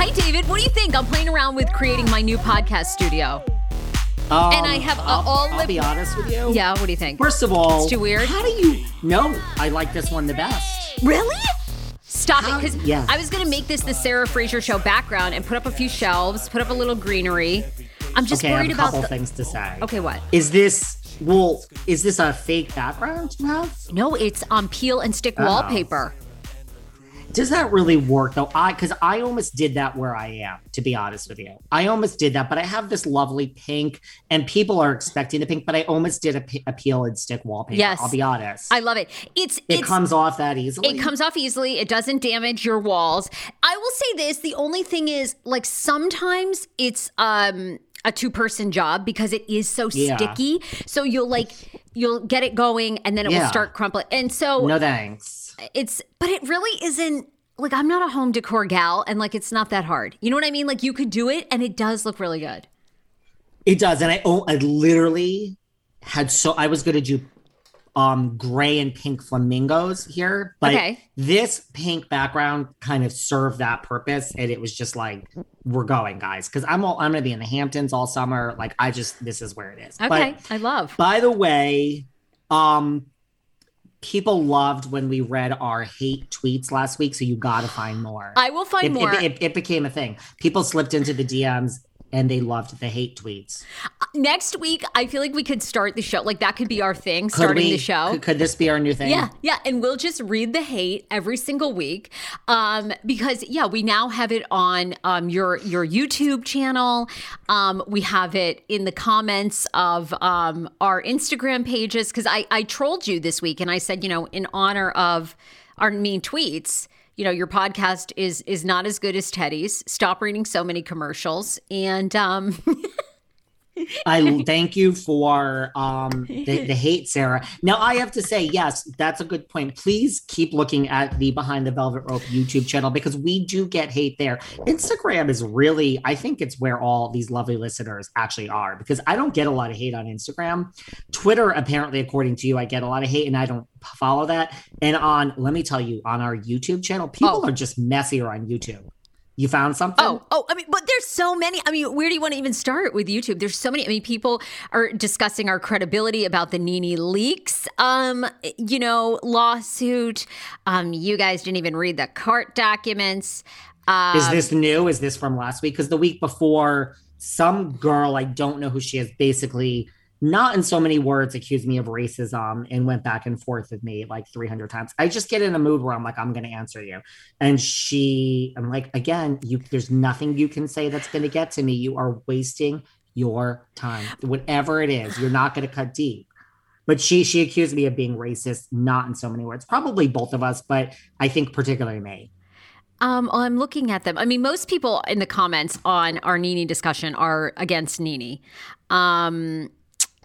Hi, David. What do you think? I'm playing around with creating my new podcast studio. Um, And I have, uh, I'll, all I'll lip- be honest with you. Yeah, what do you think? First of all, It's too weird? How do you? No, I like this one the best. Really? Stop How- it, because yeah. I was to make this the Sarah Fraser Show background and put up a few shelves, put up a little greenery. I'm just okay, I have worried a about couple the. things to say. Okay, what? Is this? Well, is this a fake background you have? No, it's on peel and stick Oh. wallpaper. Does that really work though? I because I almost did that where I am, to be honest with you. I almost did that, but I have this lovely pink, and people are expecting the pink, but I almost did a, p- a peel and stick wallpaper. Yes. I'll be honest. I love it. It's it it's comes off that easily. It comes off easily. It doesn't damage your walls. I will say this, the only thing is like sometimes it's um a two-person job because it is so Yeah. sticky. So you'll like you'll get it going and then it will start crumpling. And so No thanks. It's but it really isn't like I'm not a home decor gal and like it's not that hard. You know what I mean? Like you could do it and it does look really good. It does, and I oh, I literally had so I was gonna do um gray and pink flamingos here, but Okay. this pink background kind of served that purpose, and it was just like we're going, guys, because I'm all I'm gonna be in the Hamptons all summer. Like I just this is where it is. Okay. But I love. by the way, um people loved when we read our hate tweets last week, so you gotta find more. I will find it, more. It, it, it became a thing. People slipped into the DMs and they loved the hate tweets. Next week, I feel like we could start the show. Like that could be our thing, Could starting we- the show. Could, could this be our new thing? Yeah, yeah, and we'll just read the hate every single week, um, because yeah, we now have it on um, your your YouTube channel. Um, we have it in the comments of um, our Instagram pages. Because I I trolled you this week, and I said, you know, in honor of our mean tweets. You know, your podcast is is not as good as Teddy's. Stop reading so many commercials, and um, I thank you for um, the, the, hate, Sarah. Now, I have to say, yes, that's a good point. Please keep looking at the Behind the Velvet Rope YouTube channel because we do get hate there. Instagram is really, I think it's where all these lovely listeners actually are because I don't get a lot of hate on Instagram. Twitter, apparently, according to you, I get a lot of hate and I don't follow that. And on, let me tell you, on our YouTube channel, people oh. are just messier on YouTube. You found something? Oh, oh, I mean, but there's so many. I mean, where do you want to even start with YouTube? There's so many. I mean, people are discussing our credibility about the NeNe Leakes, um, you know, lawsuit. Um, you guys didn't even read the court documents. Um, is this new? Is this from last week? Because the week before, some girl, I don't know who she is, basically not in so many words accused me of racism and went back and forth with me like 300 times. I just get in a mood where i'm like i'm going to answer you. And she i'm like again you there's nothing you can say that's going to get to me. You are wasting your time. Whatever it is you're not going to cut deep. But she she accused me of being racist not in so many words. Probably both of us but i think particularly me. Um, I'm looking at them. I mean, most people in the comments on our Nene discussion are against Nene. Um,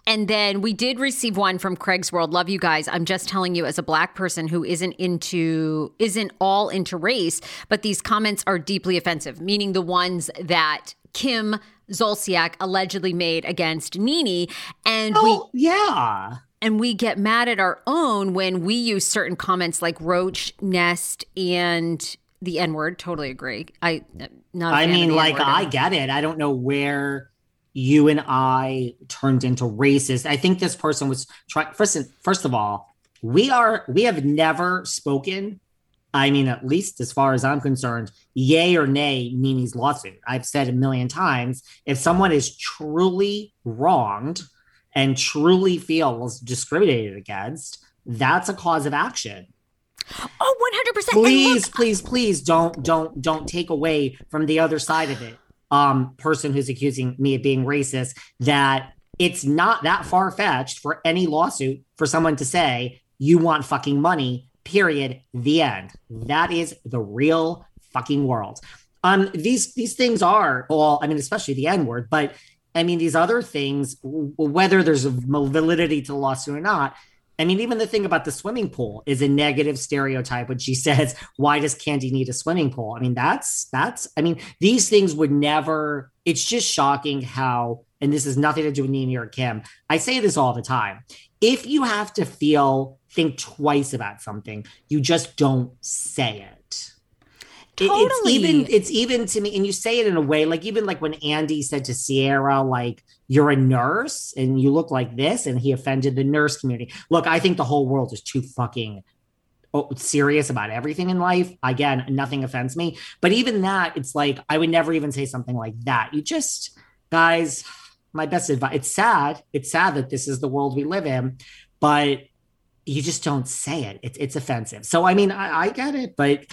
and then we did receive one from Craig's World. Love you guys. I'm just telling you, as a black person who isn't into, isn't all into race, but these comments are deeply offensive, meaning the ones that Kim Zolciak allegedly made against NeNe. And oh, we, yeah. And we get mad at our own when we use certain comments like roach, nest, and the N word. Totally agree. I, not I mean, like, I get it. I don't know where you and I turned into racist. I think this person was trying first first of all, we are we have never spoken I mean, at least as far as I'm concerned, yay or nay NeNe's lawsuit. I've said a million times if someone is truly wronged and truly feels discriminated against, that's a cause of action. Oh, 100%. Please, look- please, please don't don't don't take away from the other side of it um, person who's accusing me of being racist that it's not that far fetched for any lawsuit for someone to say you want fucking money. Period. The end. That is the real fucking world. Um, these these things are all. I mean, especially the N word, but I mean these other things. Whether there's a validity to the lawsuit or not, I mean, even the thing about the swimming pool is a negative stereotype when she says, Why does Kandi need a swimming pool? I mean, that's, that's, I mean, these things would never, it's just shocking how, and this has nothing to do with NeNe or Kim. I say this all the time. If you have to feel, think twice about something, you just don't say it. Totally. It's even it's even to me, and you say it in a way like even like when Andy said to Ciara, like, you're a nurse and you look like this, and he offended the nurse community. Look, I think the whole world is too fucking oh, serious about everything in life. Again, nothing offends me. But even that, it's like I would never even say something like that. You just, guys, my best advice. It's sad. It's sad that this is the world we live in, but you just don't say it. It's it's offensive. So I mean, I, I get it, but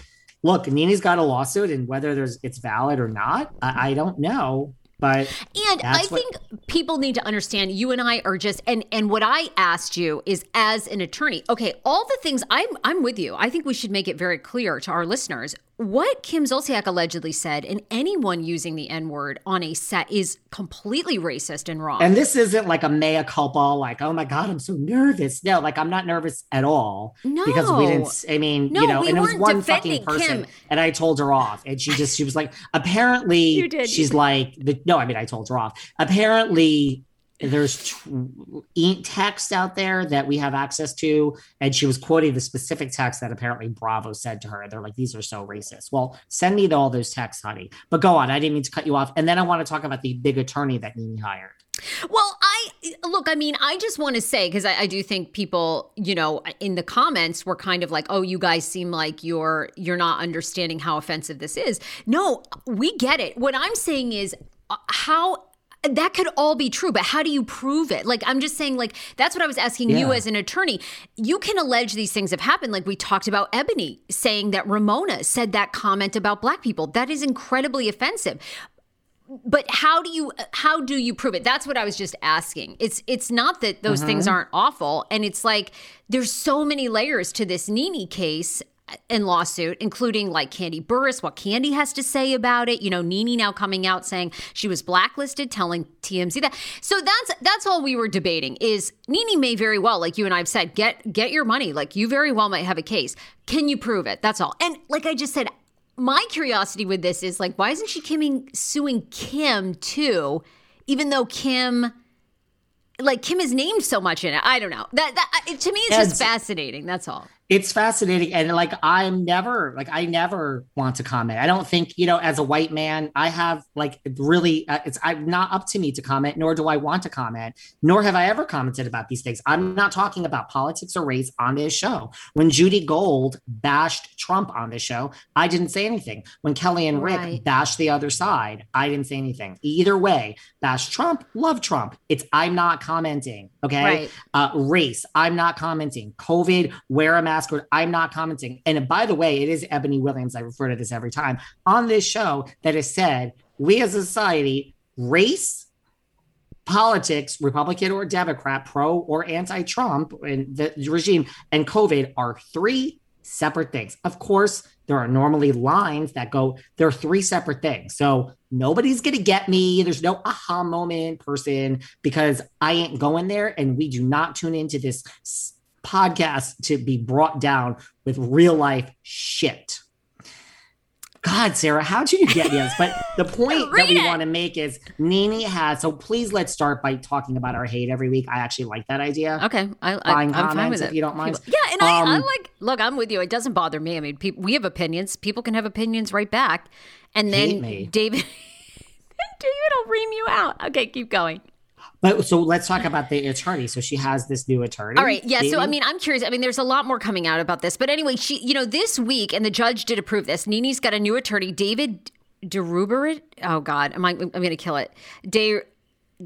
look, NeNe's got a lawsuit, and whether there's it's valid or not, I, I don't know. But and I what- think people need to understand you and I are just and and what I asked you is as an attorney. Okay, all the things I'm I'm with you. I think we should make it very clear to our listeners what Kim Zolciak allegedly said, and anyone using the N word on a set is completely racist and wrong. And this isn't like a mea culpa, like, oh my God, I'm so nervous. No, like, I'm not nervous at all. No. Because we didn't, I mean, no, you know, and it was one fucking person. Kim. And I told her off. And she just, she was like, apparently, she's like, the, no, I mean, I told her off. Apparently, there's t- text out there that we have access to. And she was quoting the specific text that apparently bravo said to her. They're like these are so racist. Well send me all those texts honey. But go on. I didn't mean to cut you off. And then i want to talk about the big attorney that NeNe hired. Well, I look, I mean, I just want to say, because I, I, do think people, you know, in the comments were kind of like, oh, you guys seem like you're you're not understanding how offensive this is. No, we get it. What I'm saying is uh, how that could all be true, but how do you prove it? Like, I'm just saying, like, that's what I was asking yeah. you as an attorney. You can allege these things have happened. Like, we talked about Eboni saying that Ramona said that comment about black people. That is incredibly offensive. But how do you how do you prove it? That's what I was just asking. It's it's not that those things mm-hmm. aren't awful, and it's like there's so many layers to this NeNe case in lawsuit, including like Kandi Burruss, what Kandi has to say about it. You know, Nene now coming out saying she was blacklisted, telling TMZ that. So that's that's all we were debating. Is Nene may very well, like you and I've said, get get your money. Like you very well might have a case. Can you prove it? That's all. And like I just said, my curiosity with this is like, why isn't she Kim suing Kim too? Even though Kim like Kim is named so much in it. I don't know. That, that to me it's just fascinating. That's all it's fascinating. And like i'm never like i never want to comment. I don't think you know as a white man i have like really uh, it's i'm not up to me to comment nor do i want to comment nor have i ever commented about these things. I'm not talking about politics or race on this show. When judy gold bashed trump on this show i didn't say anything. When kelly and rick right. bashed the other side i didn't say anything. Either way bash trump love trump. It's i'm not commenting okay? Right. uh, race i'm not commenting. Covid wear a mask I'm not commenting. And by the way, it is Eboni Williams. I refer to this every time on this show that has said we as a society, race, politics, Republican or Democrat, pro or anti Trump, and the regime and COVID are three separate things. Of course, there are normally lines that go, there are three separate things. So nobody's going to get me. There's no aha moment person because I ain't going there. And we do not tune into this podcast to be brought down with real life shit. God, Sarah, how did you get this? But the point that we it. want to make is Nene has. So please let's start by talking about our hate every week. I actually like that idea. Okay, I, I, am fine with it. If you don't mind, yeah, and um, I, I like. Look, I'm with you. It doesn't bother me. I mean, people, we have opinions. People can have opinions right back, and then David, David will ream you out. Okay, keep going. But so let's talk about the attorney. So she has this new attorney. All right. Yeah. So I mean, I'm curious. I mean, there's a lot more coming out about this. But anyway, she, you know, this week, and the judge did approve this. Nene's got a new attorney, David Deruberit. Oh God, am I? I'm going to kill it. De.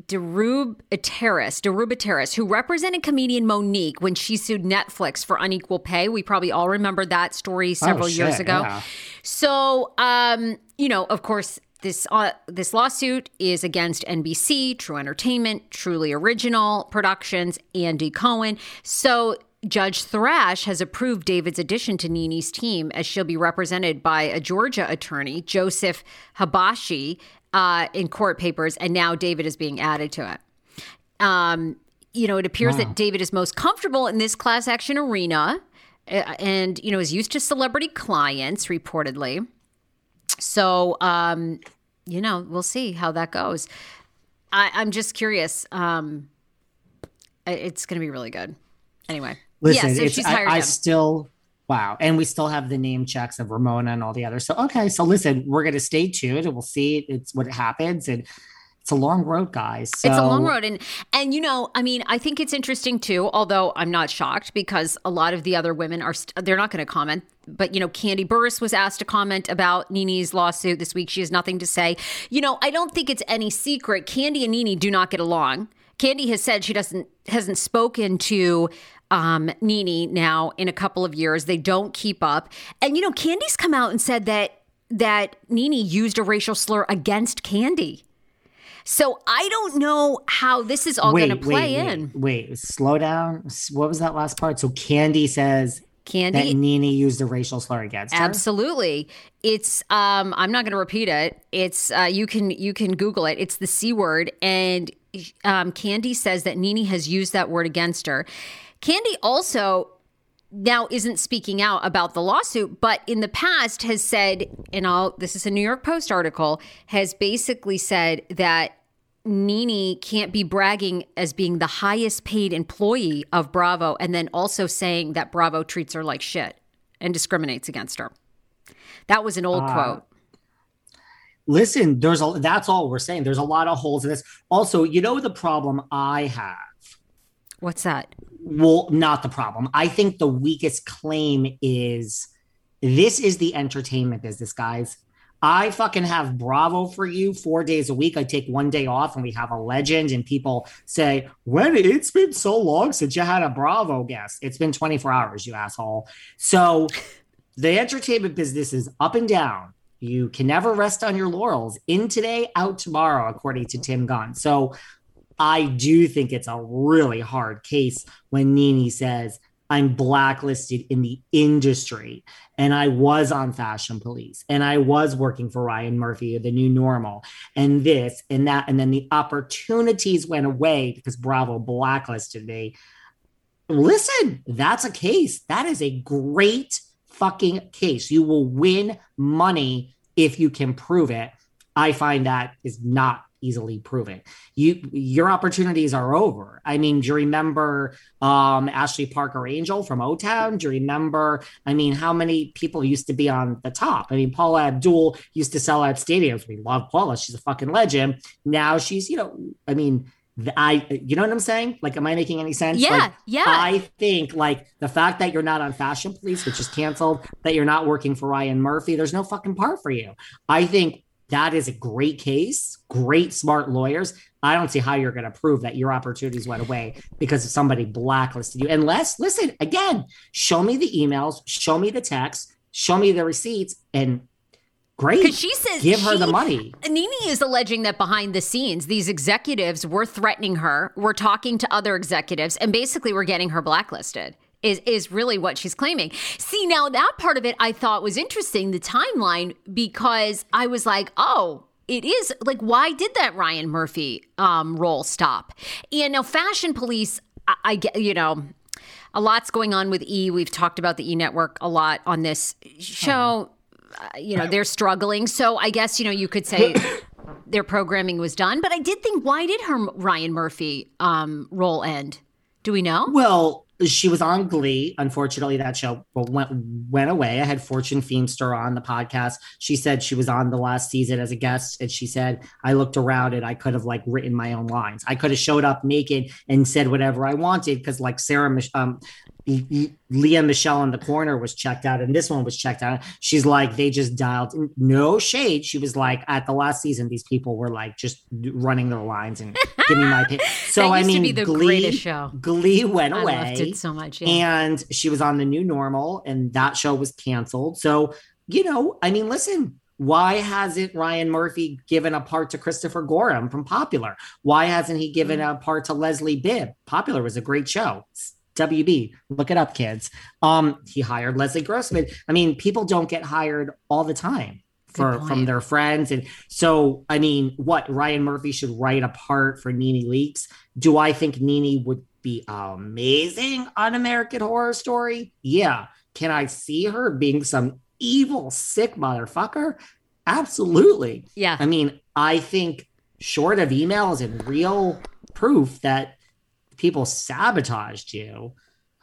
Derubateris, Derubateris, who represented comedian Mo'Nique when she sued Netflix for unequal pay. We probably all remember that story oh, several oh, shit, years ago. Yeah. So, um, you know, of course, this uh, this lawsuit is against NBC, True Entertainment, Truly Original Productions, Andy Cohen. So Judge Thrash has approved David's addition to Nene's team as she'll be represented by a Georgia attorney, Joseph Habashi, uh, in court papers, and now David is being added to it. Um, you know, it appears wow. that David is most comfortable in this class action arena uh, and, you know, is used to celebrity clients, reportedly. So, um, you know, we'll see how that goes. I, am just curious. Um, it's going to be really good. Anyway, listen, yeah, so she's hired I, I still wow, and we still have the name checks of Ramona and all the others. So okay, so listen, we're going to stay tuned and we'll see it's what happens and it's a long road guys so. it's a long road and and you know i mean i think it's interesting too although i'm not shocked because a lot of the other women are st- they're not going to comment but you know Kandi Burruss was asked to comment about Nene's lawsuit this week she has nothing to say you know i don't think it's any secret Kandi and Nene do not get along Kandi has said she doesn't hasn't spoken to um, Nene now in a couple of years. They don't keep up. And, you know, Kandi's come out and said that that Nene used a racial slur against Kandi. So I don't know how this is all going to play wait, in. Wait, wait, slow down. What was that last part? So Kandi says Kandi that Nene used a racial slur against her. Absolutely. It's um I'm not going to repeat it. It's uh you can you can google it. It's the C word and um Kandi says that Nene has used that word against her. Kandi also now isn't speaking out about the lawsuit, but in the past has said, and all this is a New York Post article, has basically said that Nene can't be bragging as being the highest paid employee of Bravo, and then also saying that Bravo treats her like shit and discriminates against her. That was an old uh, quote. Listen, there's a that's all we're saying. There's a lot of holes in this. Also, you know the problem I have. What's that? well, not the problem. I think the weakest claim is this is the entertainment business, guys. I fucking have Bravo for you four days a week. I take one day off and we have a legend, and people say, When it's been so long since you had a Bravo guest. It's been 24 hours, you asshole. So the entertainment business is up and down. You can never rest on your laurels. In today, out tomorrow, according to Tim Gunn. So I do think it's a really hard case when Nene says I'm blacklisted in the industry. And I was on Fashion Police and I was working for Ryan Murphy, the new normal, and this and that. And then the opportunities went away because Bravo blacklisted me. Listen, that's a case. That is a great fucking case. You will win money if you can prove it. I find that is not easily proven. You your opportunities are over. I mean, do you remember um, Ashley Parker Angel from O Town? Do you remember? I mean, how many people used to be on the top? I mean, Paula Abdul used to sell out stadiums. We love Paula; she's a fucking legend. Now she's, you know, I mean. I, you know what I'm saying? Like, am I making any sense? Yeah, like, yeah. I think like the fact that you're not on Fashion Police, which is canceled, that you're not working for Ryan Murphy, there's no fucking part for you. I think that is a great case, great smart lawyers. I don't see how you're going to prove that your opportunities went away because somebody blacklisted you. Unless, listen, again, show me the emails, show me the texts, show me the receipts, and great. Because she says give her the money. Nene is alleging that behind the scenes, these executives were threatening her, were talking to other executives, and basically were getting her blacklisted. Is, is really what she's claiming. See, now that part of it I thought was interesting, the timeline, because I was like, oh, it is like, why did that Ryan Murphy um, role stop? And now, Fashion Police, I, I get, you know, a lot's going on with E. We've talked about the E Network a lot on this show. Uh, you know, they're struggling. So I guess, you know, you could say their programming was done. But I did think, why did her Ryan Murphy um, role end? Do we know? Well, she was on Glee. Unfortunately, that show went went away. I had Fortune Feimster on the podcast. She said she was on the last season as a guest, and she said I looked around and I could have like written my own lines. I could have showed up naked and said whatever I wanted because like Sarah, um, Lea Michele in the corner was checked out, and this one was checked out. She's like, they just dialed no shade. She was like, at the last season, these people were like just running their lines and giving me my opinion. So I used to mean, be the Glee, greatest show. Glee went I away loved it so much. Yeah. and she was on the new normal and that show was canceled so you know i mean listen why hasn't ryan murphy given a part to christopher gorham from popular why hasn't he given mm. a part to leslie bibb popular was a great show WB, look it up, kids. Um, he hired Leslie Grossman. I mean, people don't get hired all the time for from their friends, and so I mean, what Ryan Murphy should write a part for Nene Leakes? Do I think Nene would be amazing on American Horror Story? Yeah. Can I see her being some evil, sick motherfucker? Absolutely. yeah. I mean, I think short of emails and real proof that people sabotaged you,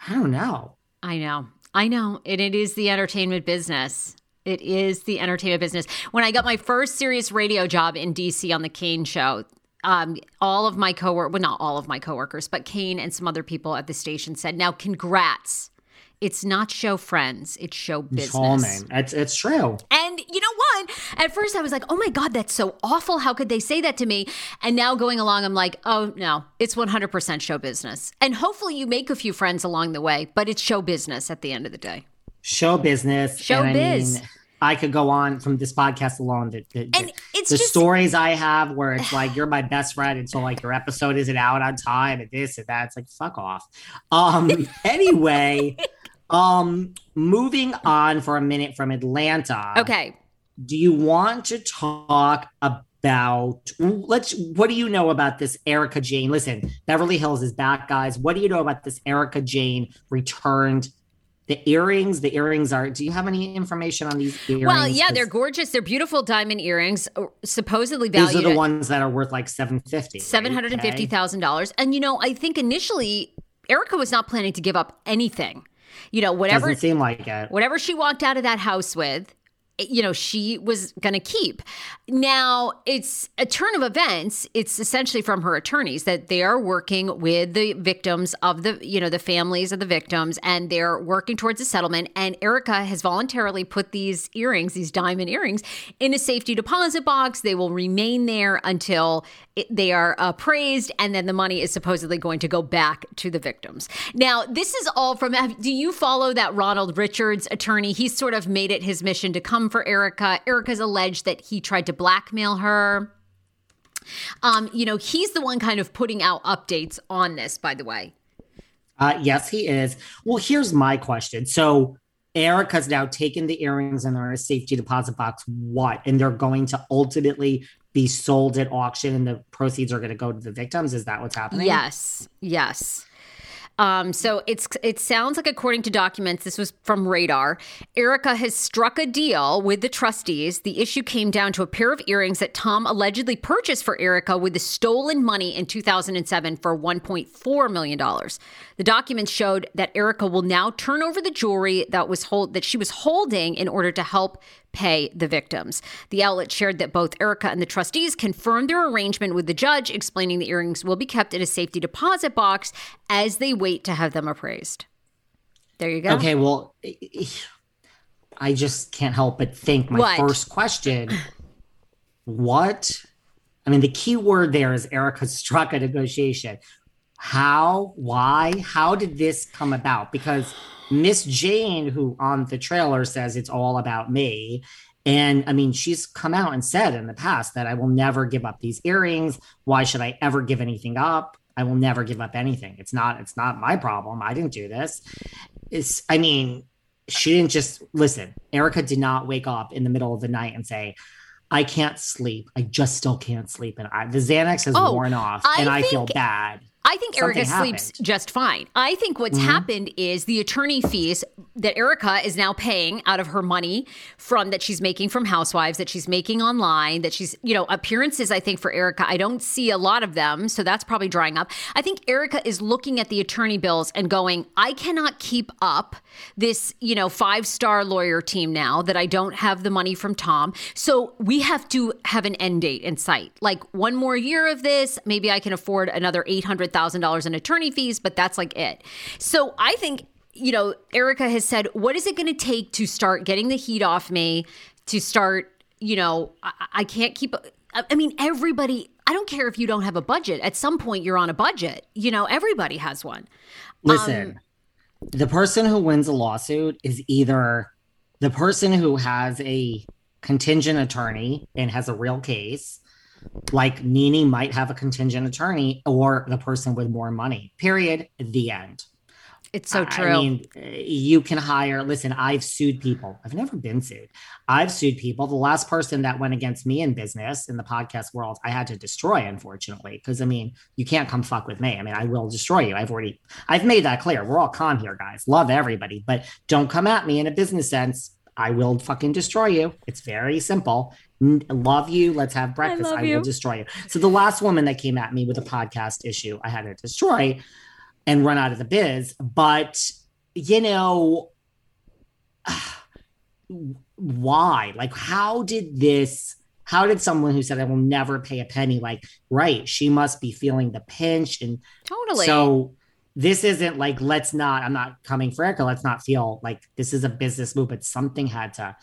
I don't know. I know. I know. And it is the entertainment business. It is the entertainment business. When I got my first serious radio job in DC on the Kane show, um, all of my coworkers, well, not all of my coworkers, but Kane and some other people at the station said, now congrats. It's not show friends, it's show business. Charming. It's it's true. And you? At first I was like, oh my God, that's so awful. How could they say that to me? And now going along, I'm like, oh no, it's 100% show business. And hopefully you make a few friends along the way, but it's show business at the end of the day. Show business. Show and I biz. mean, I could go on from this podcast alone. The, the, And it's the just stories I have where it's like you're my best friend until like your episode isn't out on time and this and that. It's like fuck off. Um anyway, um moving on for a minute from Atlanta. okay. Do you want to talk about let's what do you know about this Erika Jayne? Listen, Beverly Hills is back, guys. What do you know about this Erika Jayne returned? The earrings, the earrings are. Do you have any information on these earrings? Well, yeah, they're gorgeous. They're beautiful diamond earrings, uh, supposedly These are the ones that are worth like seven fifty. seven hundred and fifty thousand dollars. And you know, I think initially Erika was not planning to give up anything. You know, whatever Doesn't seem like it. whatever she walked out of that house with Eh, you know she was going to keep. Now it's a turn of events. It's essentially from her attorneys that they are working with the victims of the you know the families of the victims and they're working towards a settlement. And erika has voluntarily put these earrings these diamond earrings in a safety deposit box. They will remain there until it, they are appraised and then the money is supposedly going to go back to the victims. Now this is all from do you follow that ronald richards attorney? He's sort of made it his mission to come for erika erika's alleged that he tried to blackmail her um, you know, he's the one kind of putting out updates on this, by the way. Uh, yes, he is. Well, here's my question. So Erika's now taken the earrings and they're in a safety deposit box. What? And they're going to ultimately be sold at auction and the proceeds are going to go to the victims. Is that what's happening? Yes. Yes. Um, so it's it sounds like according to documents, this was from Radar. Erika has struck a deal with the trustees. The issue came down to a pair of earrings that Tom allegedly purchased for Erika with the stolen money in 2007 for 1.4 million dollars. The documents showed that Erika will now turn over the jewelry that was hold that she was holding in order to help pay the victims. The outlet shared that both Erika and the trustees confirmed their arrangement with the judge, explaining the earrings will be kept in a safety deposit box as they wait to have them appraised. There you go. Okay, well, I just can't help but think my what? first question what? I mean, the key word there is Erika struck a negotiation. How? Why? How did this come about? Because Miss Jayne, who on the trailer says it's all about me. And I mean, she's come out and said in the past that I will never give up these earrings. Why should I ever give anything up? I will never give up anything. It's not, it's not my problem. I didn't do this. It's, I mean, she didn't just listen. Erika did not wake up in the middle of the night and say, I can't sleep. I just still can't sleep. And I, the Xanax has oh, worn off I and I feel bad. I think Something Erika happened. sleeps just fine. I think what's mm-hmm. happened is the attorney fees that Erika is now paying out of her money from that she's making from housewives, that she's making online, that she's, you know, appearances, I think for Erika. I don't see a lot of them. So that's probably drying up. I think Erika is looking at the attorney bills and going, I cannot keep up this, you know, five star lawyer team now that I don't have the money from Tom. So we have to have an end date in sight. Like one more year of this, maybe I can afford another 800 $100,000 in attorney fees, but that's like it. So I think, you know, Erika has said, what is it going to take to start getting the heat off me, to start, you know, I, I can't keep. I mean, everybody, I don't care if you don't have a budget. At some point, you're on a budget. You know, everybody has one. Listen, um, the person who wins a lawsuit is either the person who has a contingent attorney and has a real case like Nene might have a contingent attorney or the person with more money. Period. The end. It's so true. I mean, you can hire. Listen, I've sued people. I've never been sued. I've sued people. The last person that went against me in business in the podcast world, I had to destroy, unfortunately, because I mean, you can't come fuck with me. I mean, I will destroy you. I've already, I've made that clear. We're all calm here, guys. Love everybody, but don't come at me in a business sense. I will fucking destroy you. It's very simple love you. Let's have breakfast. I, I will destroy you. So the last woman that came at me with a podcast issue, I had to destroy and run out of the biz. But you know, why? Like, how did this? How did someone who said I will never pay a penny, like, right? She must be feeling the pinch, and totally. So this isn't like let's not. I'm not coming for Erika. Let's not feel like this is a business move, but something had to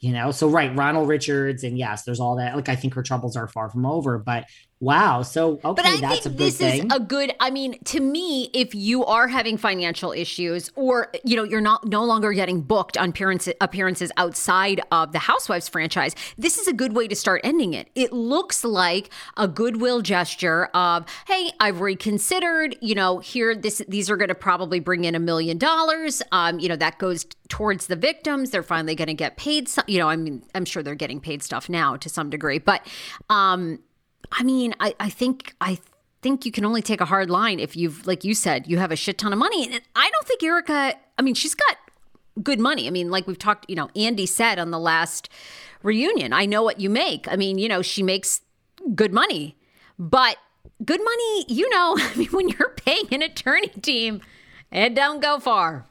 you know? So right ronald richards and yes there's all that. Like i think her troubles are far from over but wow so okay but I that's think a good this thing. is a good i mean to me if you are having financial issues or you know you're not no longer getting booked on appearances, appearances outside of the housewives franchise this is a good way to start ending it it looks like a goodwill gesture of hey i've reconsidered you know here this these are going to probably bring in a million dollars um you know that goes towards the victims. They're finally going to get paid. Some, you know, I mean, I'm sure they're getting paid stuff now to some degree, but um, I mean, I, I think I think you can only take a hard line if you've, like you said, you have a shit ton of money. And I don't think Erika. I mean, she's got good money. I mean, like we've talked. You know, Andy said on the last reunion, "I know what you make." I mean, you know, she makes good money, but good money. You know, I mean, when you're paying an attorney team, it don't go far.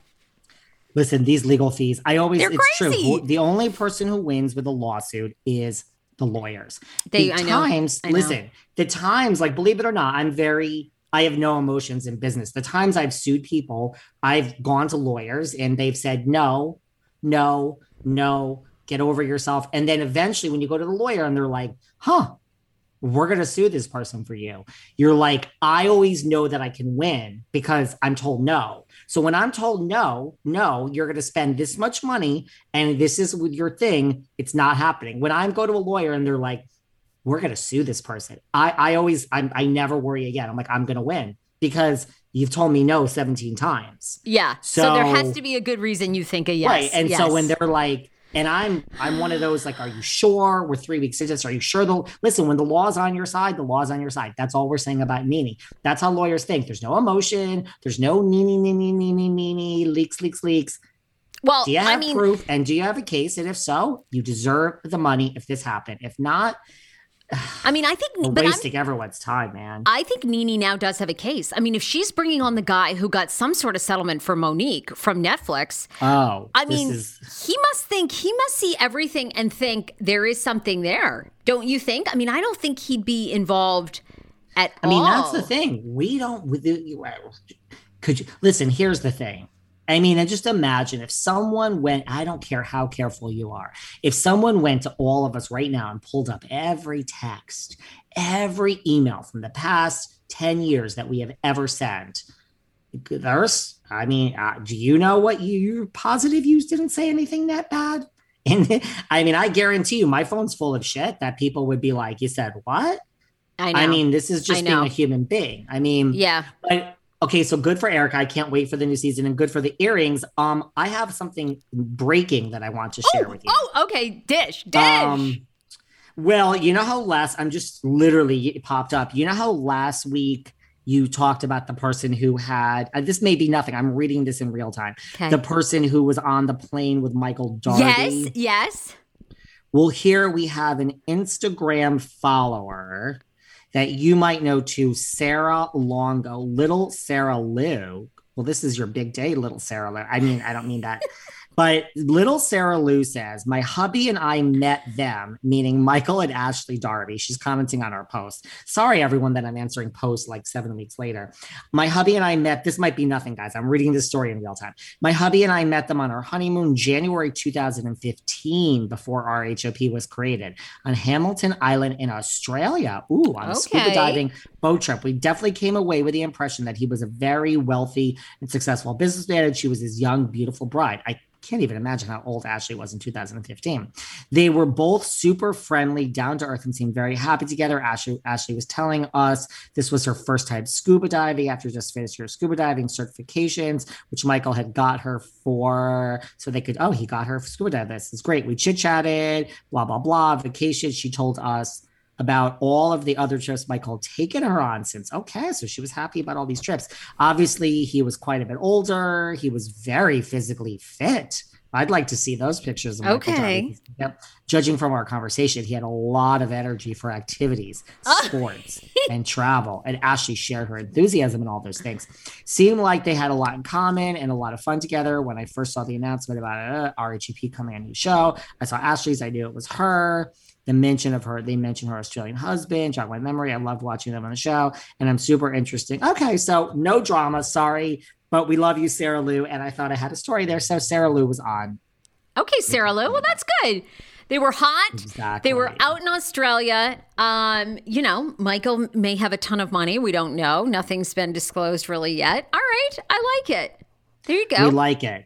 Listen, these legal fees, I always, They're it's crazy. true. The only person who wins with a lawsuit is the lawyers. They, the I times, know. listen, know. the times, like, believe it or not, I'm very, I have no emotions in business. The times I've sued people, I've gone to lawyers and they've said, no, no, no, get over yourself. And then eventually, when you go to the lawyer and they're like, huh, we're going to sue this person for you. You're like, I always know that I can win because I'm told no. So when I'm told no, no, you're going to spend this much money and this is with your thing, it's not happening. When I go to a lawyer and they're like, we're going to sue this person, I, I always, I'm, I never worry again. I'm like, I'm going to win because you've told me no 17 times. Yeah. So, so there has to be a good reason you think a yes. Right. And so when they're like, and I'm I'm one of those like, are you sure? We're three weeks into this. Are you sure the listen, when the law's on your side, the law's on your side. That's all we're saying about Nene. That's how lawyers think. There's no emotion, there's no Nene, Nene, Nene, Nene, Leakes, Leakes, Leakes. well, Do you have I mean, proof? And do you have a case? And if so, you deserve the money if this happened. If not, I mean, I think, we're wasting everyone's time, man. I think Nene now does have a case. I mean, if she's bringing on the guy who got some sort of settlement for Mo'Nique from Netflix, oh, I mean, is- he must think he must see everything and think there is something there. Don't you think? I mean, I don't think he'd be involved at I mean, that's the thing. We don't. Could you listen? Here's the thing. I mean, and just imagine if someone went. I don't care how careful you are. If someone went to all of us right now and pulled up every text, every email from the past ten years that we have ever sent, there's. I mean, uh, do you know what you, you're positive you didn't say anything that bad? And I mean, I guarantee you, my phone's full of shit that people would be like, "You said what?" I know. I mean, this is just being a human being. I mean, yeah. but okay, so good for Erika. I can't wait for the new season and good for the earrings. Um, I have something breaking that I want to share Oh, with you. oh, okay. Dish, dish. Um, well, you know how last I'm just literally it popped up. You know how last week you talked about the person who had uh, this may be nothing. I'm reading this in real time. okay. The person who was on the plane with Michael Darby. yes, yes. Well, here we have an Instagram follower that you might know too, Sarah Longo, little Sarah Lou. Well, this is your big day, little Sarah Lou. I mean, I don't mean that. But little Sarah Lou says, My hubby and I met them, meaning Michael and Ashley Darby. She's commenting on our post. Sorry, everyone, that I'm answering posts like seven weeks later. My hubby and I met, this might be nothing, guys. I'm reading this story in real time. My hubby and I met them on our honeymoon January 2015 before RHOP was created on Hamilton Island in Australia. Ooh, on a scuba diving boat trip. We definitely came away with the impression that he was a very wealthy and successful businessman and she was his young, beautiful bride. I can't even imagine how old Ashley was in 2015. They were both super friendly, down to earth, and seemed very happy together. Ashley, Ashley was telling us this was her first time scuba diving after just finished her scuba diving certifications, which Michael had got her for, so they could, oh, he got her scuba diving. This is great. We chit chatted, blah, blah, blah. Vacation. She told us about all of the other trips Michael had taken her on since. Okay, so she was happy about all these trips. Obviously, he was quite a bit older. He was very physically fit. I'd like to see those pictures. Of Michael Okay. Darby. Yep. Judging from our conversation, he had a lot of energy for activities, Oh. sports, and travel. And Ashley shared her enthusiasm and all those things. Seemed like they had a lot in common and a lot of fun together. When I first saw the announcement about uh, RHOP coming on a new show, I saw Ashley's. I knew it was her the mention of her, they mentioned her Australian husband, jog my memory. I loved watching them on the show, and I'm super interested. Okay, so no drama, sorry, but we love you, Sarah Lou, and I thought I had a story there, so Sarah Lou was on. Okay, Sarah Lou. Well, that's good. They were hot. Exactly. They were out in Australia. Um, you know, Michael may have a ton of money. We don't know. Nothing's been disclosed really yet. All right, I like it. There you go. We like it.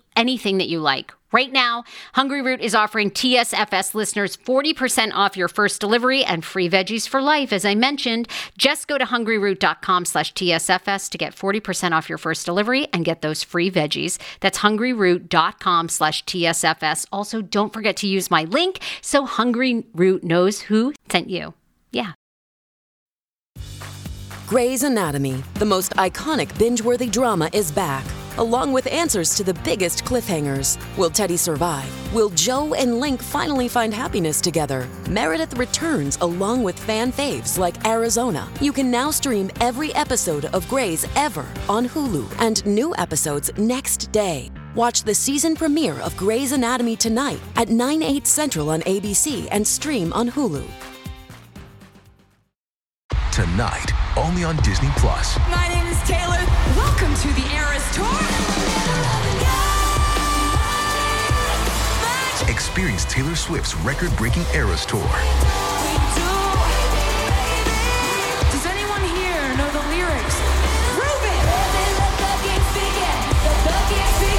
anything that you like. Right now, Hungry Root is offering TSFS listeners 40% off your first delivery and free veggies for life. As I mentioned, just go to hungryroot.com slash TSFS to get 40% off your first delivery and get those free veggies. That's hungryroot.com slash TSFS. Also, don't forget to use my link so Hungry Root knows who sent you. Yeah. Grey's Anatomy, the most iconic binge-worthy drama is back along with answers to the biggest cliffhangers. Will Teddy survive? Will Jo and Link finally find happiness together? Meredith returns along with fan faves like Arizona. You can now stream every episode of Grey's ever on Hulu and new episodes next day. Watch the season premiere of Grey's Anatomy tonight at 9, 8 central on ABC and stream on Hulu. Tonight, only on Disney Plus. My name is Taylor. Welcome to the Eras Tour. Experience Taylor Swift's record-breaking Eras Tour. Does anyone here know the lyrics? Prove it!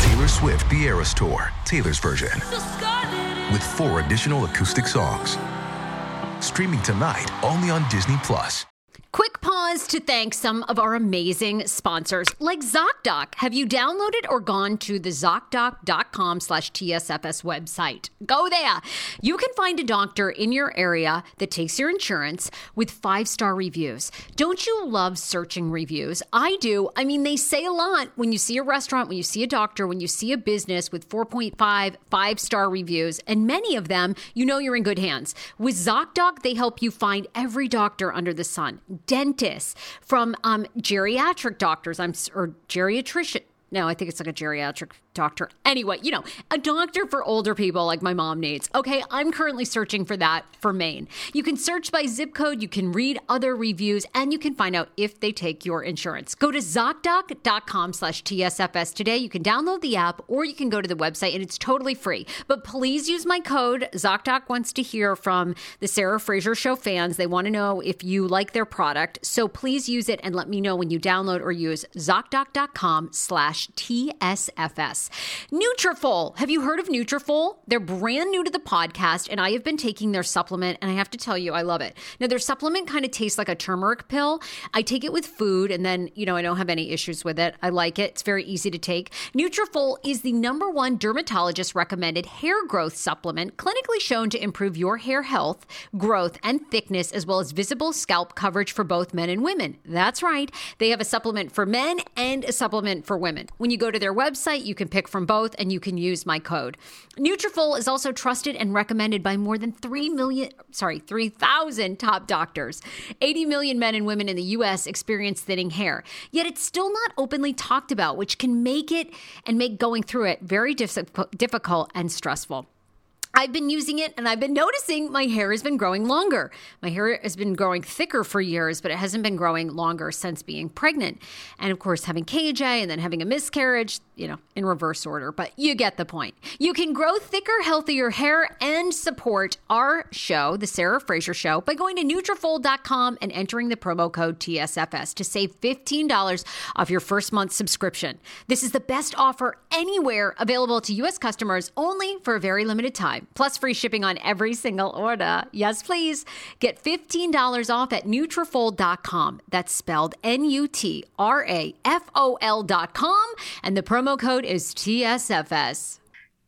Taylor Swift The Eras Tour, Taylor's version. With four additional acoustic songs. Streaming tonight only on Disney Plus. Quick to thank some of our amazing sponsors like ZocDoc. Have you downloaded or gone to the ZocDoc.com slash TSFS website? Go there. You can find a doctor in your area that takes your insurance with five star reviews. Don't you love searching reviews? I do. I mean, they say a lot when you see a restaurant, when you see a doctor, when you see a business with 4.5 five star reviews, and many of them, you know you're in good hands. With ZocDoc, they help you find every doctor under the sun dentists, from um, geriatric doctors, I'm or geriatrician. No, I think it's like a geriatric doctor. Anyway, you know, a doctor for older people like my mom needs. Okay, I'm currently searching for that for Maine. You can search by zip code, you can read other reviews, and you can find out if they take your insurance. Go to ZocDoc.com slash TSFS today. You can download the app or you can go to the website and it's totally free. But please use my code. ZocDoc wants to hear from the Sarah Fraser Show fans. They want to know if you like their product. So please use it and let me know when you download or use ZocDoc.com slash TSFS. Nutrafol. Have you heard of Nutrafol? They're brand new to the podcast, and I have been taking their supplement, and I have to tell you, I love it. Now, their supplement kind of tastes like a turmeric pill. I take it with food, and then, you know, I don't have any issues with it. I like it. It's very easy to take. Nutrafol is the number one dermatologist recommended hair growth supplement, clinically shown to improve your hair health, growth, and thickness, as well as visible scalp coverage for both men and women. That's right. They have a supplement for men and a supplement for women. When you go to their website, you can pick from both and you can use my code. Nutrafol is also trusted and recommended by more than 3 million, sorry, 3,000 top doctors. 80 million men and women in the US experience thinning hair. Yet it's still not openly talked about, which can make it and make going through it very difficult and stressful. I've been using it and I've been noticing my hair has been growing longer. My hair has been growing thicker for years, but it hasn't been growing longer since being pregnant. And of course, having KJ and then having a miscarriage, you know, in reverse order, but you get the point. You can grow thicker, healthier hair and support our show, The Sarah Fraser Show, by going to Nutrafol.com and entering the promo code TSFS to save $15 off your first month subscription. This is the best offer anywhere available to U.S. customers only for a very limited time plus free shipping on every single order. Yes, please. Get $15 off at Nutrafol.com. That's spelled N-U-T-R-A-F-O-L.com. And the promo code is TSFS.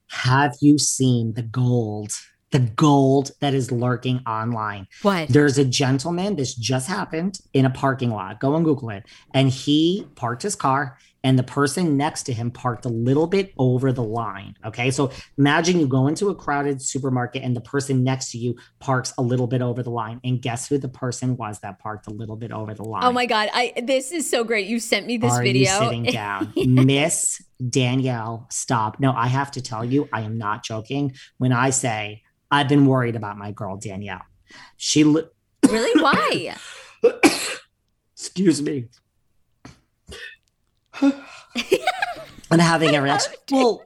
Have you seen the gold? The gold that is lurking online. What? There's a gentleman, this just happened in a parking lot. Go and Google it. And he parked his car and the person next to him parked a little bit over the line. Okay. So imagine you go into a crowded supermarket and the person next to you parks a little bit over the line. And guess who the person was that parked a little bit over the oh line? Oh my God. I this is so great. You sent me this Are video. You sitting down. Miss Danielle, stop. No, I have to tell you, I am not joking when I say I've been worried about my girl Danielle. She li- Really? Why? Excuse me. and having a reaction. Well,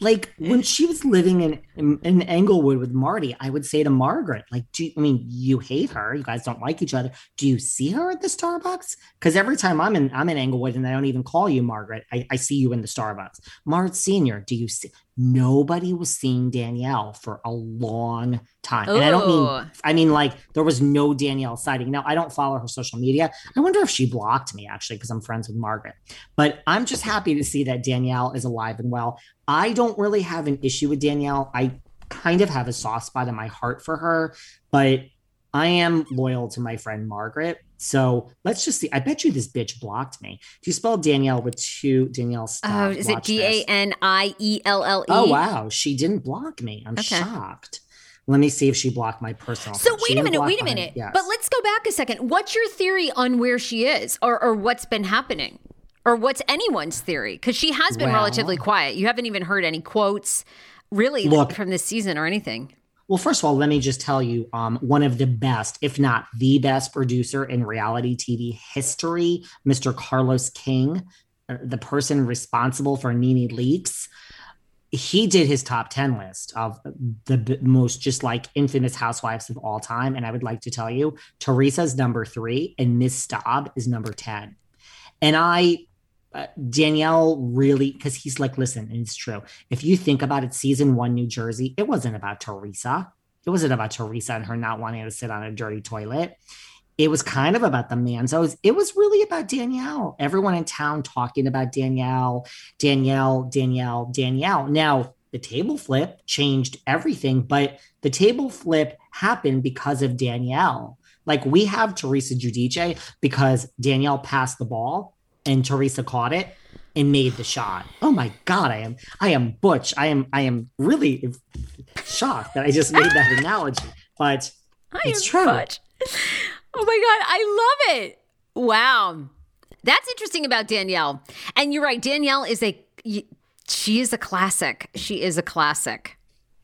like when she was living in, in in Englewood with Marty, I would say to Margaret, like, do you, I mean you hate her? You guys don't like each other. Do you see her at the Starbucks? Because every time I'm in I'm in Englewood and I don't even call you Margaret, I, I see you in the Starbucks. Mart Senior, do you see? Nobody was seeing Danielle for a long time, and I don't mean oh. I mean like there was no Danielle sighting. Now I don't follow her social media. I wonder if she blocked me actually because I'm friends with Margaret. But I'm just happy to see that Danielle is alive and well. I don't really have an issue with Danielle. I kind of have a soft spot in my heart for her, but I am loyal to my friend Margaret. So let's just see. I bet you this bitch blocked me. Do you spell Danielle with two Danielle? Oh, stop. Oh, is it D. A N I E L L E? Oh wow, she didn't block me. I'm Okay. shocked. Let me see if she blocked my personal. So wait a minute, wait a minute. Yes. But let's go back a second. What's your theory on where she is or, or what's been happening? Or what's anyone's theory? Because she has been Well- relatively quiet. You haven't even heard any quotes really Look- from this season or anything. Well, first of all, let me just tell you, um, one of the best, if not the best producer in reality TV history, Mr. Carlos King, uh, the person responsible for Nene Leakes, he did his top 10 list of the most just like infamous housewives of all time. And I would like to tell you, Teresa's number three and Miss Staub is number 10. And I, uh, Danielle really, because he's like, listen, and it's true. If you think about it, season one, New Jersey, it wasn't about Teresa. It wasn't about Teresa and her not wanting to sit on a dirty toilet. It was kind of about the Manzos. It was really about Danielle. Everyone in town talking about Danielle, Danielle, Danielle, Danielle. Now, the table flip changed everything, but the table flip happened because of Danielle. Like we have Teresa Giudice because Danielle passed the ball and Teresa caught it and made the shot. Oh my god, I am I am butch. I am I am really shocked that I just made that analogy. But I It's am true. Fudge. Oh my God. I love it. Wow. That's interesting about Danielle. And you're right. Danielle is a, she is a classic. She is a classic.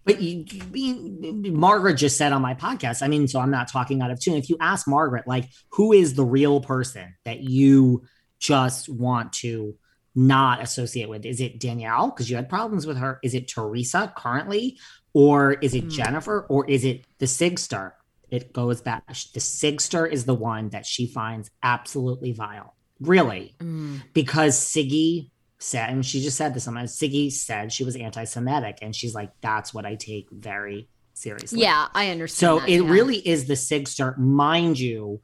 But you, you- Margaret just said on my podcast. I mean, so I'm not talking out of tune. If you ask Margaret, like, who is the real person that you just want to not associate with? Is it Danielle because you had problems with her? Is it Teresa currently, or is it Hmm. Jennifer, or is it the Sigster? It goes back. The Sigster is the one that she finds absolutely vile. Really, Mm. because Siggy said, and she just said this. Sometimes Siggy said she was anti-Semitic, and she's like, "That's what I take very seriously." Yeah, I understand. So that, it yeah. really is the Sigster, mind you.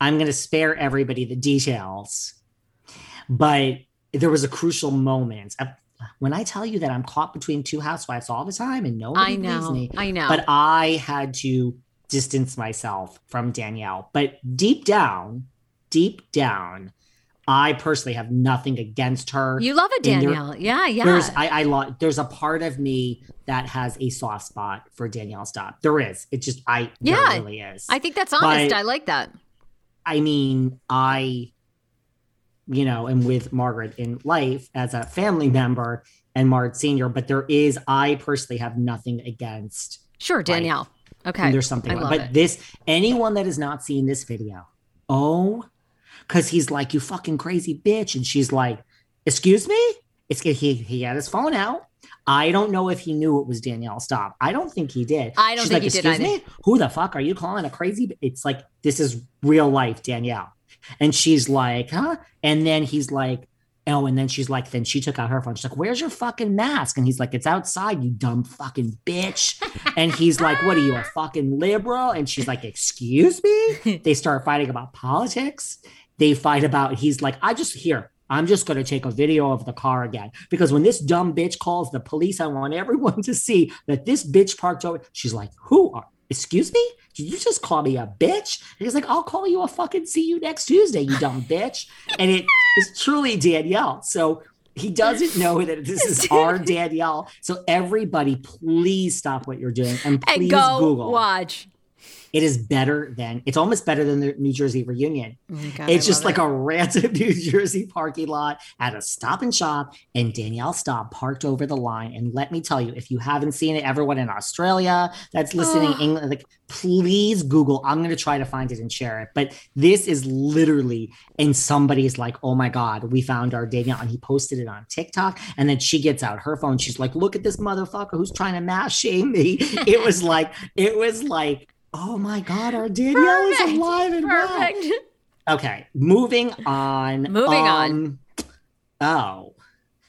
I'm going to spare everybody the details, but there was a crucial moment. Uh, When I tell you that I'm caught between two housewives all the time, and nobody I believes know. me, I know. but I had to distance myself from Danielle. But deep down, deep down, I personally have nothing against her. you love a And there- Danielle. yeah, yeah. There's I, I lo- there's a part of me that has a soft spot for Danielle Staub. There is. It just I Yeah. really is. I think that's honest. But- I like that. I mean, I, you know, am with Margaret in life as a family member and Margaret Senior, but there is, I personally have nothing against. Sure, Danielle. Okay. And there's something, I like- love but it. this, anyone that has not seen this video, oh, because he's like, you fucking crazy bitch. And she's like, excuse me? It's he, he had his phone out. I don't know if he knew it was Danielle Staub. I don't think he did. I don't She's think like, he did "Excuse either." me? Who the fuck are you calling a crazy? b-" It's like this is real life Danielle, and she's like, huh? And then he's like, oh, and then she's like, then she took out her phone. She's like, where's your fucking mask? And he's like, it's outside, you dumb fucking bitch. And he's like, what are you a fucking liberal? And she's like, excuse me. They start fighting about politics. They fight about. He's like, I just here. I'm just going to take a video of the car again because when this dumb bitch calls the police, I want everyone to see that this bitch parked over. She's like, Who are, excuse me? Did you just call me a bitch? And he's like, I'll call you a fucking see you next Tuesday, you dumb bitch. And it is truly Danielle. So he doesn't know that this is our Danielle. So everybody, please stop what you're doing and please and go Google. watch. It is better than it's almost better than the New Jersey reunion. Oh God, it's I just like a random New Jersey parking lot at a stop and shop, and Danielle Staub parked over the line. And let me tell you, if you haven't seen it, everyone in Australia that's listening, Ugh. England, like please Google. I'm going to try to find it and share it. But this is literally, and somebody's like, "Oh my God, we found our Danielle," and he posted it on TikTok. And then she gets out her phone. She's like, "Look at this motherfucker who's trying to mass shame me." it was like, it was like. Oh my God! Our Danielle is alive and well. Perfect. Okay, moving on. Moving on. on. Oh,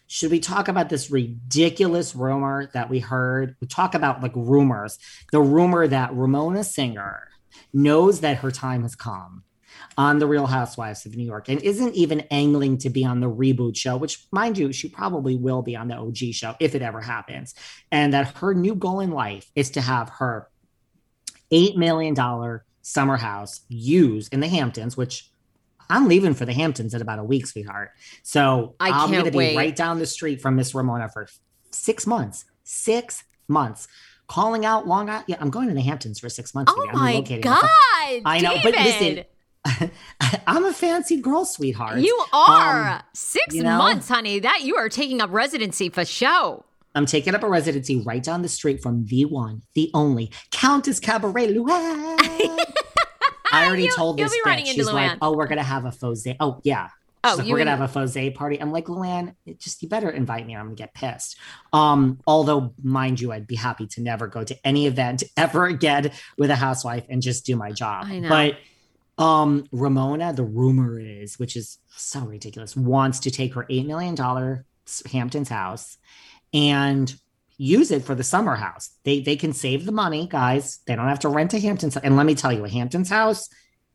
should we talk about this ridiculous rumor that we heard? We talk about like rumors. The rumor that Ramona Singer knows that her time has come on The Real Housewives of New York and isn't even angling to be on the reboot show, which, mind you, she probably will be on the OG show if it ever happens. And that her new goal in life is to have her $8 million summer house used in the Hamptons, which I'm leaving for the Hamptons in about a week, sweetheart. So I I'm going to be right down the street from Miss Ramona for six months. Six months. Calling out Long Island. Yeah, I'm going to the Hamptons for six months. Oh. I'm my. God. I know, but listen, I'm a fancy girl, sweetheart. You are Um, six you know? months, honey. That you are taking up residency for show. I'm taking up a residency right down the street from the one, the only Countess Cabaret Luann. I already You- told this bitch. She's like, "Oh, we're gonna have a fose." Oh, yeah. Oh, like, we're gonna have a fose party. I'm like, Luann, just you better invite me. or I'm gonna get pissed. Um, although, mind you, I'd be happy to never go to any event ever again with a housewife and just do my job. I know. But um, Ramona, the rumor is, which is so ridiculous, wants to take her eight million dollar Hamptons house and use it for the summer house. They they can save the money, guys. They don't have to rent a Hamptons. And let me tell you, a Hamptons house.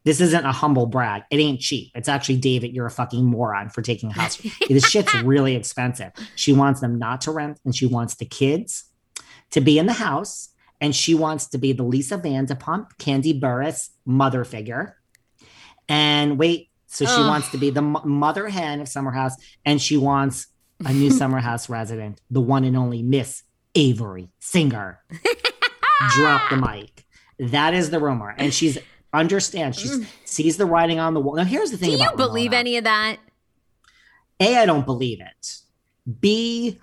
This isn't a humble brag. It ain't cheap. It's actually David. You're a fucking moron for taking a house. this shit's really expensive. She wants them not to rent, and she wants the kids to be in the house, and she wants to be the Lisa Vanderpump, Kandi Burruss mother figure. And wait, so she Ugh. wants to be the mother hen of Summer House, and she wants a new Summer House resident, the one and only Miss Avery Singer. Drop the mic. That is the rumor, and she's understands. She mm. sees the writing on the wall. Now, here's the thing Do you believe Ramona. any of that? A, I don't believe it. B,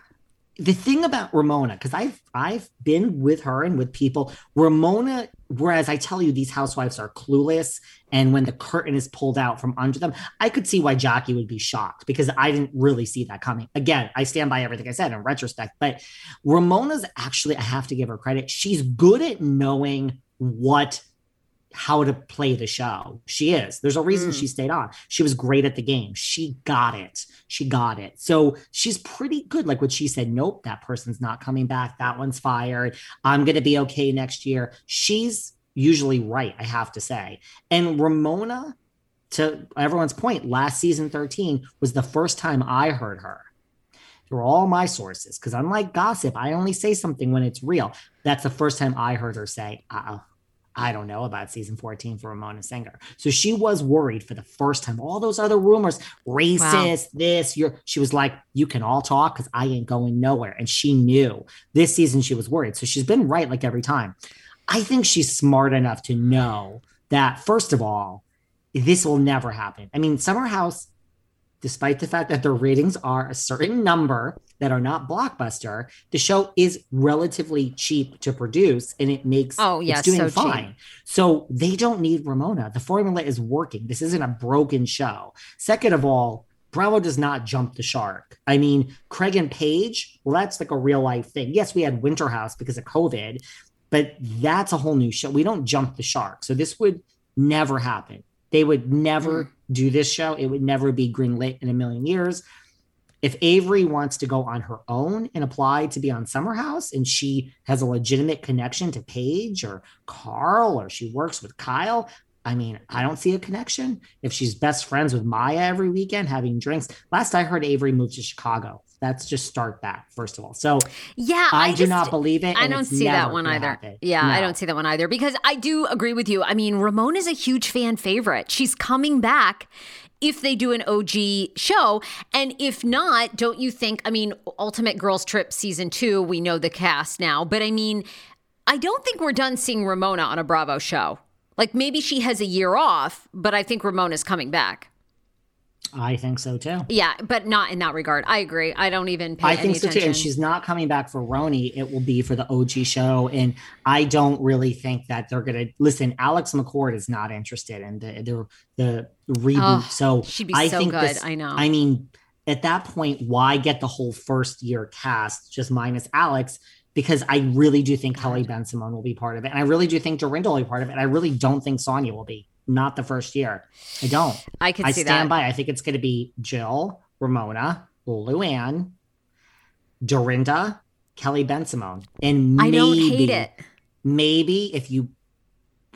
the thing about Ramona, because I've I've been with her and with people, Ramona, whereas I tell you these housewives are clueless, and when the curtain is pulled out from under them, I could see why Jackie would be shocked because I didn't really see that coming. Again, I stand by everything I said in retrospect, but Ramona's actually, I have to give her credit. She's good at knowing what how to play the show. She is. There's a reason Mm. she stayed on. She was great at the game. She got it. She got it. So she's pretty good. Like what she said, nope, that person's not coming back. That one's fired. I'm going to be okay next year. She's usually right, I have to say. And Ramona, to everyone's point, last season 13 was the first time I heard her. Through all my sources, because unlike gossip, I only say something when it's real. That's the first time I heard her say, uh oh, I don't know about season 14 for Ramona Singer. So she was worried for the first time. All those other rumors, racist, this, you're she was like, you can all talk because I ain't going nowhere. And she knew this season she was worried. So she's been right like every time. I think she's smart enough to know that, first of all, this will never happen. I mean, Summer House, despite the fact that their ratings are a certain number that are not blockbuster, the show is relatively cheap to produce and it makes Oh, yes, it's doing so cheap. fine. So they don't need Ramona. The formula is working. This isn't a broken show. Second of all, Bravo does not jump the shark. I mean, Craig and Paige, well, that's like a real life thing. Yes, we had Winter House because of COVID, but that's a whole new show. We don't jump the shark. So this would never happen. They would never mm. Do this show. It would never be greenlit in a million years. If Avery wants to go on her own and apply to be on Summer House and she has a legitimate connection to Paige or Carl or she works with Kyle, I mean, I don't see a connection. If she's best friends with Maya every weekend having drinks, last I heard Avery moved to Chicago. Let's just start that first of all. So Yeah, I, do just- not believe it. I don't see that one either. happen. Yeah, I don't see that one either because I do agree with you. I mean, Ramon is a huge fan favorite. She's coming back if they do an OG show. And if not, don't you think? I mean, Ultimate Girls Trip season two, we know the cast now, but I mean, I don't think we're done seeing Ramona on a Bravo show. Like maybe she has a year off, but I think Ramona's coming back. I think so too. Yeah, but not in that regard. I agree. I don't even pay I think so attention. too. And she's not coming back for RHONY. It will be for the OG show. And I don't really think that they're gonna listen. Alex McCord is not interested in the the, the reboot. Oh, so she'd be I so think good. this- I know. I mean, at that point, why get the whole first year cast just minus Alex? Because I really do think Kelly Bensimon will be part of it. And I really do think Dorinda will be part of it. And I really don't think Sonja will be. Not the first year. I don't. I could I stand that. by. I think it's going to be Jill, Ramona, Luann, Dorinda, Kelly Bensimon, and I maybe, don't hate it. Maybe if you,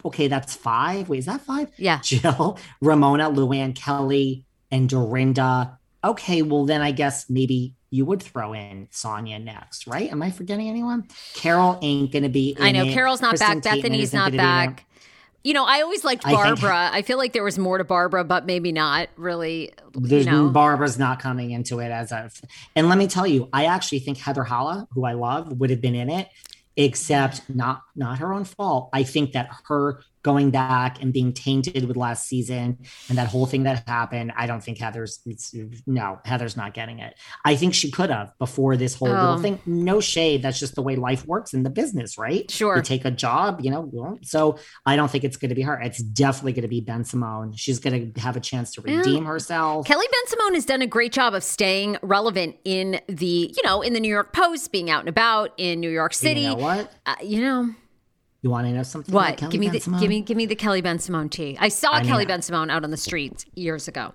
okay, that's five. Wait, is that five? Yeah. Jill, Ramona, Luann, Kelly, and Dorinda. Okay, well then I guess maybe you would throw in Sonja next, right? Am I forgetting anyone? Carol ain't going to be. I know it. Carol's not Kristen back. Bethany's not gonna be in it. back. You know, I always liked I think- Barbara. I, feel like there was more to Barbara, but maybe not really. There's you know, Barbara's not coming into it as a, and let me tell you, I actually think Heather Halla, who I love, would have been in it, except not not her own fault. I think that her going back and being tainted with last season and that whole thing that happened, I don't think Heather's it's, no Heather's not getting it. I think she could have before this whole Oh. little thing. No shade, that's just the way life works in the business, right? Sure. you take a job, you know. So I don't think it's going to be her. It's definitely going to be Bensimon. She's going to have a chance to Yeah. redeem herself. Kelly Bensimon has done a great job of staying relevant in the, you know, in the New York Post, being out and about in New York City. You know what? Uh, you know You want to know something? about what? Give me the Bensimon? give me give me the Kelly Bensimon tea. I saw I Kelly Bensimon out on the streets years ago.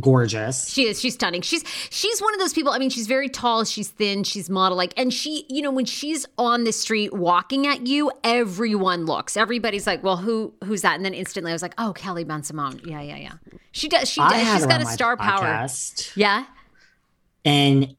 gorgeous. She is. She's stunning. She's she's one of those people. I mean, she's very tall. She's thin. She's model like, and she, you know, when she's on the street walking at you, everyone looks. Everybody's like, "Well, who who's that?" And then instantly, I was like, "Oh, Kelly Bensimon. Yeah, yeah, yeah. She does. She does. She's got a star power. podcast, Yeah. and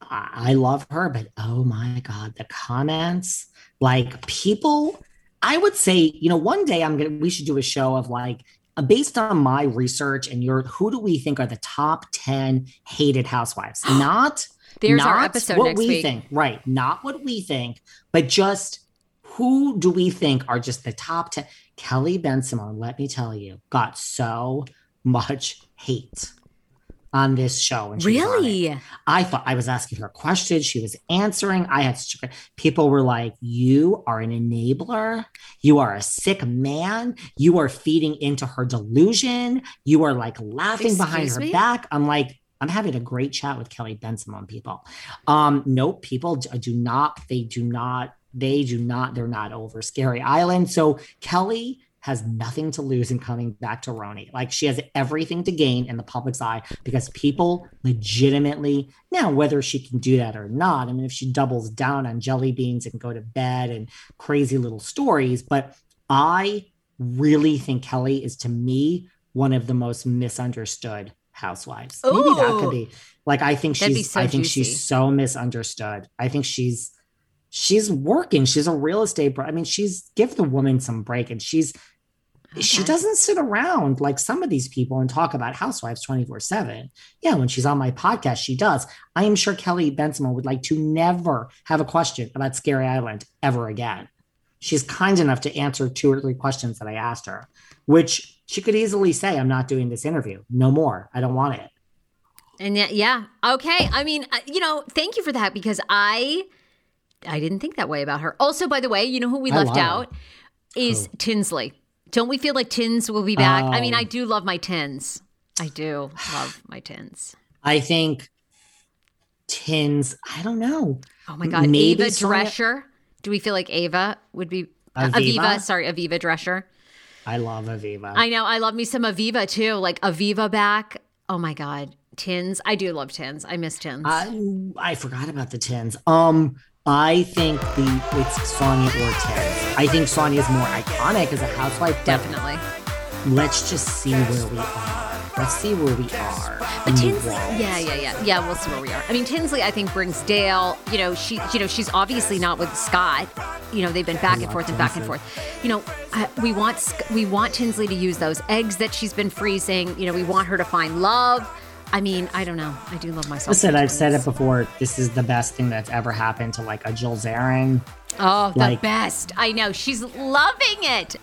I love her, but oh my god, the comments, like people. I would say, you know, one day I'm gonna. We should do a show of like. uh, Based on my research and your, who do we think are the top 10 hated housewives? Not There's our not episode what next we week. think, right? Not what we think, but just who do we think are just the top 10? Kelly Bensimon, let me tell you, got so much hate on this show. when she was on it. Really? I thought I was asking her questions. She was answering. I had such a- people were like, You are an enabler. You are a sick man. You are feeding into her delusion. You are like laughing behind Excuse her me? back. I'm like, I'm having a great chat with Kelly Benson on people. Um, nope, people do not, they do not, they do not, they're not over Scary Island. So Kelly has nothing to lose in coming back to RHONY. Like she has everything to gain in the public's eye because people legitimately now whether she can do that or not. I mean, if she doubles down on jelly beans and go to bed and crazy little stories, but I really think Kelly is to me one of the most misunderstood housewives. Maybe that could be like I think That'd she's so I think juicy. she's so misunderstood. I think she's she's working. She's a real estate bro. I mean, she's give the woman some break and she's she doesn't sit around like some of these people and talk about housewives 24 7. Yeah, when she's on my podcast, she does. I am sure Kelly Bensimon would like to never have a question about Scary Island ever again. She's kind enough to answer two or three questions that I asked her, which she could easily say, I'm not doing this interview. No more. I don't want it. And yeah, yeah. Okay. I mean, uh, you know, thank you for that because I I didn't think that way about her. Also, by the way, you know who we I left her. out is? Tinsley. Don't we feel like Tins will be back? I mean, Oh. I do love my Tins. I do love my Tins. I think Tins, I don't know. Oh my God. Maybe Ava Sonja- Drescher. Do we feel like Ava would be uh, Aviva? Aviva? Sorry, Aviva Drescher. I love Aviva. I know. I love me some Aviva too. Like Aviva back. Oh my God. Tins. I do love Tins. I miss Tins. I, I forgot about the tins. Um, I think the it's Sonja or Tins. I think Sonja is more iconic as a housewife. Definitely. Let's just see where we are. Let's see where we are. But Tinsley, yeah, yeah, yeah, yeah. We'll see where we are. I mean, Tinsley, I think brings Dale. You know, she, you know, she's obviously not with Scott. You know, they've been back and forth and back and forth. You know, uh, we want we want Tinsley to use those eggs that she's been freezing. You know, we want her to find love. I mean, I don't know. I do love myself. Listen, I've said it before. This is the best thing that's ever happened to like a Jill Zarin. Oh, the like- best. I know. She's loving it.